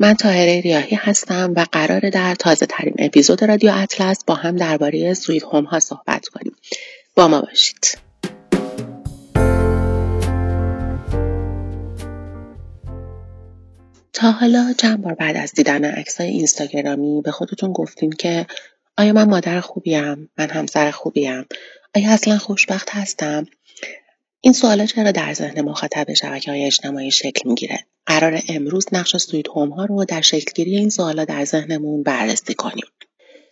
من تاهره ریاهی هستم و قرار در تازه ترین اپیزود رادیو اطلس با هم درباره سویت هوم ها صحبت کنیم. با ما باشید. تا حالا چند بار بعد از دیدن عکسای اینستاگرامی به خودتون گفتین که آیا من مادر خوبیم؟ من همسر خوبیم؟ آیا اصلا خوشبخت هستم؟ این سوالا چرا در ذهن مخاطب شبکه های اجتماعی شکل می‌گیره؟ قرار امروز نقش sweet home ها رو در شکلگیری این سوالا در ذهنمون بررسی کنیم.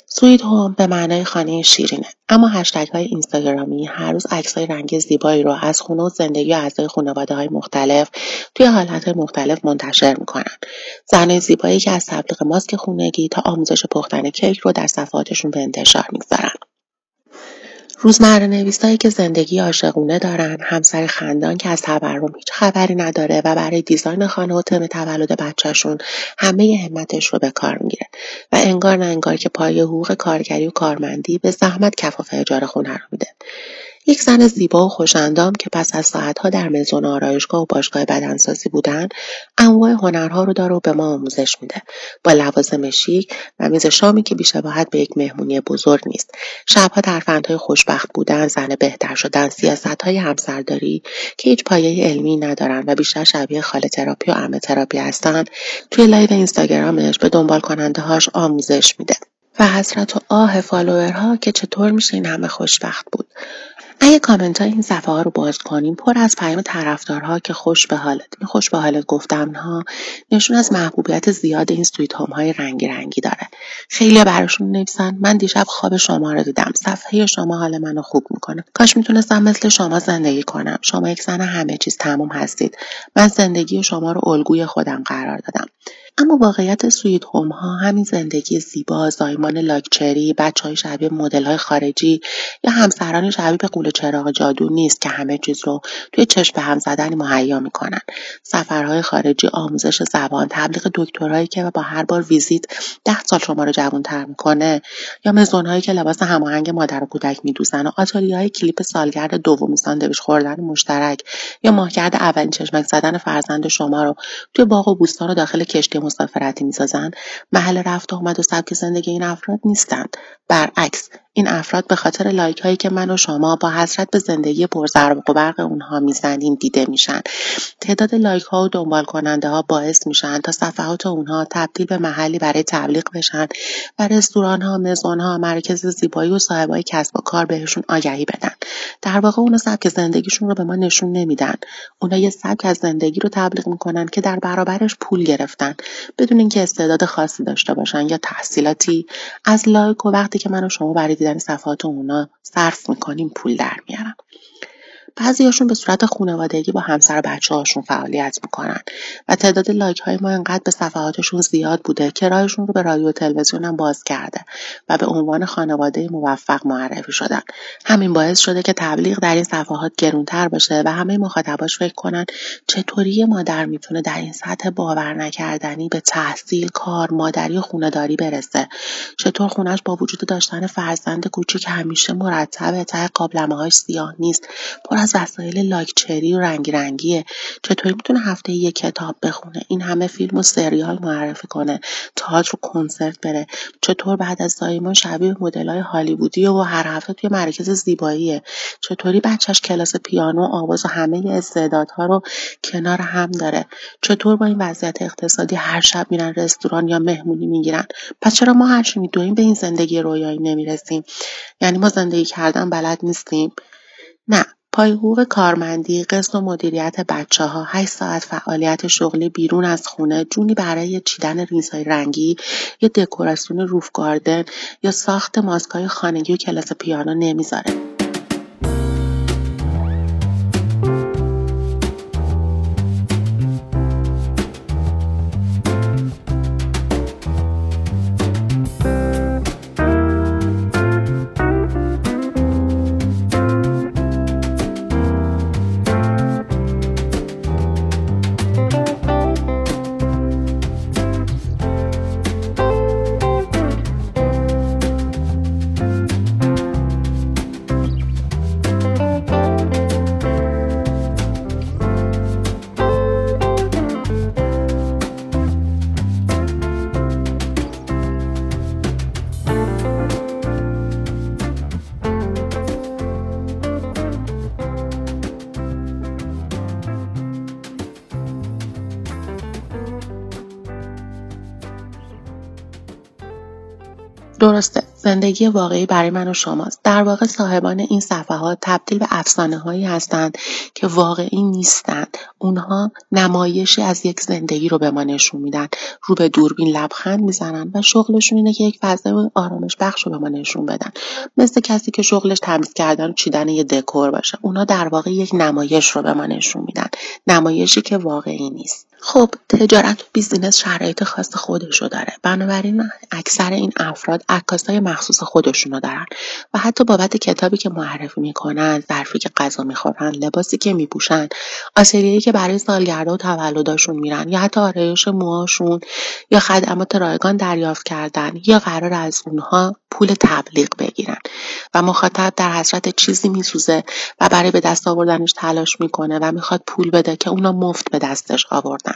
sweet home به معنای خانه شیرینه اما هشتگ های اینستاگرامی هر روز عکس های رنگ زیبایی رو از خونه و زندگی و اعضای خانواده های مختلف توی حالت مختلف منتشر می‌کنن زنای زیبایی که از تبلیغ ماسک خونگی تا آموزش پختن کیک رو در صفحاتشون به انتشار می‌گذارن نویسایی که زندگی عاشقونه دارن، همسر خندان که از تورم هیچ خبری نداره و برای design خانه و تم تولد بچهشون همه همتش رو به کار می‌گیره و انگار نه انگار که پای حقوق کارگری و کارمندی به زحمت کفاف اجاره خونه رو میده. یک زن زیبا و خوشندام که پس از ساعتها در مزون آرایشگاه و باشگاه بدنسازی بودن انواع هنرها رو داره و به ما آموزش میده. با لوازم شیک و میز شامی که بیشباهت به یک مهمونی بزرگ نیست. شبها در فندهای خوشبخت بودن زن بهتر شدن سیاستهای همسرداری که هیچ پایه علمی ندارن و بیشتر شبیه خاله تراپی و عمه تراپی هستن توی لایو اینستاگرامش به دنبال کننده هاش آموزش میده. و حسرت و آه فالوورها که چطور میشه این همه خوشبخت بود؟ اگه کامنت های این صفحه ها رو باز کنیم پر از پیام طرفدارها که خوش به حالت این خوش به حالت گفتن ها نشون از محبوبیت زیاد این sweet home های رنگی رنگی داره. خیلی براشون می‌نویسن. من دیشب خواب شما رو دیدم. صفحه شما حال منو خوب می‌کنه. کاش می‌تونستم مثل شما زندگی کنم. شما یک زن همه چیز تموم هستید. من زندگی شما رو الگوی خودم قرار دادم. اما واقعیت sweet home ها همین زندگی زیبا زایمان لاکچری بچه های شبیه مدل های خارجی یا همسران شبیه به غول چراغ جادو نیست که همه چیز رو توی چشم به هم زدنی مهیا می‌کنن. سفرهای خارجی آموزش زبان تبلیغ دکترایی که با هر بار ویزیت ده سال شما رو جوانتر می‌کنه یا مزونهایی که لباس هماهنگ مادر و کودک میدوزن و های کلیپ سالگرد دومی ساندویچ خوردن مشترک یا ماهگرد اولین چشمک زدن فرزند شما رو توی باغ و بوستان و داخل کشتی مسافرتی می‌سازند محل رفت آمد و سبک زندگی این افراد نیستند. برعکس این افراد به خاطر لایک هایی که من و شما با حسرت به زندگی پرزرق و برق اونها می‌زنیم دیده میشن. تعداد لایک ها و دنبال کننده ها باعث میشن تا صفحات اونها تبدیل به محلی برای تبلیغ بشن و رستوران ها مزون ها مرکز زیبایی و صاحبای کسب و کار بهشون آگهی بدن. در واقع اونا سبک زندگیشون رو به ما نشون نمیدن. اونا یه سبک از زندگی رو تبلیغ می‌کنن که در برابرش پول گرفتن بدون اینکه استعداد خاصی داشته باشن یا تحصیلاتی. از لایک و وقتی که من و شما برای دیدن صفحات اونا صرف می‌کنیم پول در میارن بعضیاشون به صورت خانوادگی با همسر بچه هاشون فعالیت می‌کنن و تعداد لایک های ما انقدر به صفحاتشون زیاد بوده که راهشون رو به رادیو تلویزیون هم باز کرده و به عنوان خانواده موفق معرفی شدن. همین باعث شده که تبلیغ در این صفحات گرونتر باشه و همه مخاطباش فکر کنن چطوری مادر می‌تونه در این سطح باور نکردنی به تحصیل کار مادری و خونهداری برسه. چطور خونش با وجود داشتن فرزند کوچیک همیشه مرتبه ته قابلمه سیاه نیست. پر از وسایل لاکچری و رنگی رنگیه چطوری می‌تونه هفته یک کتاب بخونه؟ این همه فیلم و سریال معرفی کنه. تئاتر و کنسرت بره. چطور بعد از زایمان شبیه های هالیوودی و هر هفته توی مرکز زیباییه. چطوری بچهش کلاس پیانو آواز و همه استعدادها رو کنار هم داره. چطور با این وضعیت اقتصادی هر شب میرن رستوران یا مهمونی می‌گیرن؟ پس چرا ما هرچی میدویم به این زندگی رویایی نمی‌رسیم؟ یعنی ما زندگی کردن بلد نیستیم. نه. پای حقوق کارمندی، قسط و مدیریت بچه ها، 8 ساعت فعالیت شغلی بیرون از خونه، جونی برای چیدن ریزهای رنگی یا دکوراسیون روف گاردن یا ساخت ماسکای خانگی و کلاس پیانو نمی‌ذاره. درسته زندگی واقعی برای من و شماست. در واقع صاحبان این صفحات تبدیل به افسانه هایی هستند که واقعی نیستند. اونها نمایشی از یک زندگی رو به ما نشون میدن. رو به دوربین لبخند می‌زنن و شغلشون اینه که یک فضای آرامش بخش رو به ما نشون بدن. مثل کسی که شغلش تمیز کردن و چیدن یه دکور باشه. اونها در واقع یک نمایش رو به ما نشون میدن. نمایشی که واقعی نیست. خب تجارت و بیزینس شرایط خاص خودشو داره. بنابراین اکثر این افراد عکاسای مخصوص خودشونو دارن و حتی بابت کتابی که معرفی می‌کنن ظرفی که غذا می‌خورن لباسی که میپوشن آتلیه‌هایی که برای سالگرده و تولداشون میرن یا حتی آرایش موهاشون یا خدمات رایگان دریافت کردن یا قرار از اونها پول تبلیغ بگیرن و مخاطب در حسرت چیزی میسوزه و برای به دست آوردنش تلاش می‌کنه و می‌خواد پول بده که اونا مفت به دستش آوردن.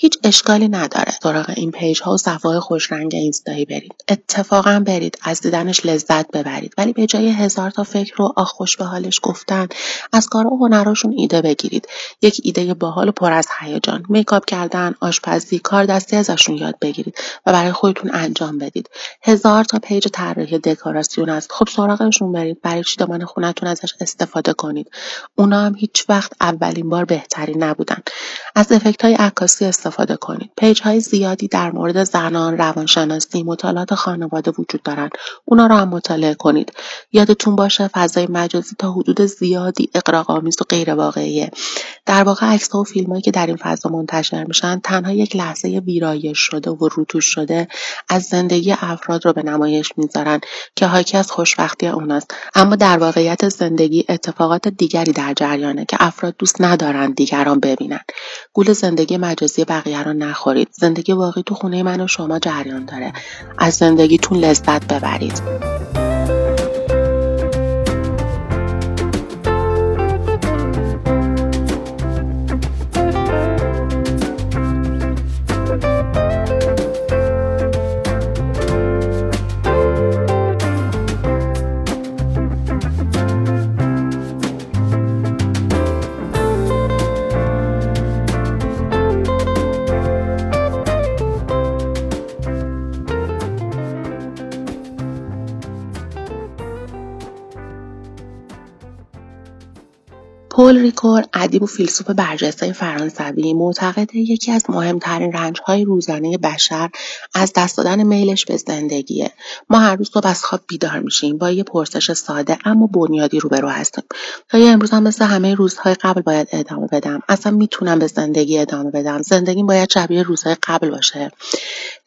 هیچ اشکالی نداره. سراغ این پیج ها و صفحه خوشرنگ اینستایی برید. اتفاقا برید. از دیدنش لذت ببرید. ولی به جای هزار تا فکر و آخ خوش به حالش گفتن از کار و هنراشون ایده بگیرید. یک ایده باحال و پر از هیجان. makeup کردن آشپزی کار دستی ازشون یاد بگیرید و برای خودتون انجام بدید. هزار تا پیج طراحی دکوراسیون است. خب سراغشون برید. برای چیدمان خونتون ازش استفاده کنید؟ اونا هم هیچ وقت اولین بار بهترین نبودن. از افکت های عکاسی استفاده کنید. پیج های زیادی در مورد زنان، روانشناسی، مطالعات خانواده وجود دارند. اونا رو هم مطالعه کنید. یادتون باشه فضای مجازی تا حدود زیادی اقراق‌آمیز و غیر واقعیه. در واقع عکس و فیلمایی که در این فضا منتشر میشن تنها یک لحظه ویرایش شده و روتوش شده از زندگی افراد رو به نمایش می‌ذارن که حاکی از خوشبختی اوناست اما در واقعیت زندگی اتفاقات دیگری در جریانه که افراد دوست ندارند دیگران ببینن گول زندگی مجازی بقیه رو نخورید. زندگی واقعی تو خونه من و شما جریان داره. از زندگیتون لذت ببرید. پل ریکور ادیب و فیلسوف برجسته فرانسوی معتقده یکی از مهمترین رنجهای روزانه بشر از دست دادن میلش به زندگیه. ما هر روز صبح از خواب بیدار میشیم با یه پرسش ساده اما بنیادی روبرو هستیم. یه امروز هم مثل همه روزهای قبل باید ادامه بدم. اصلا می‌تونم به زندگی ادامه بدم. زندگی باید شبیه روزهای قبل باشه.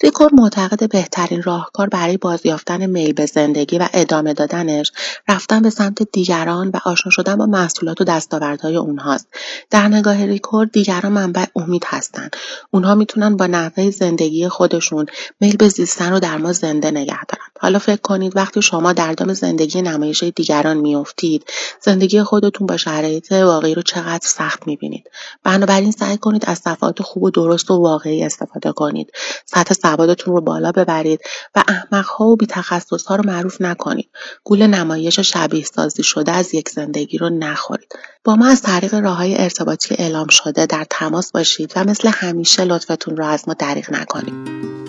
ریکور معتقد بهترین راهکار برای بازیافتن میل به زندگی و ادامه دادنش رفتن به سمت دیگران و آشنا شدن با محصولات و دستاوردهای اونهاست. در نگاه ریکور دیگران منبع امید هستند. اونها می‌تونن با نحوه زندگی خودشون میل به زیستن رو در ما زنده نگه دارن. حالا فکر کنید وقتی شما در دام زندگی نمایش دیگران میافتید زندگی خودتون با شرایط واقعی رو چقدر سخت می‌بینید. بنابراین سعی کنید از صفات خوب و درست و واقعی استفاده کنید. سطح سوادتون رو بالا ببرید و احمقها و ها رو معروف نکنید. گول نمایش شبیه سازی شده از یک زندگی رو نخورید. ما از طریق راه های ارتباطی اعلام شده در تماس باشید و مثل همیشه لطفتون رو از ما دریغ نکنید.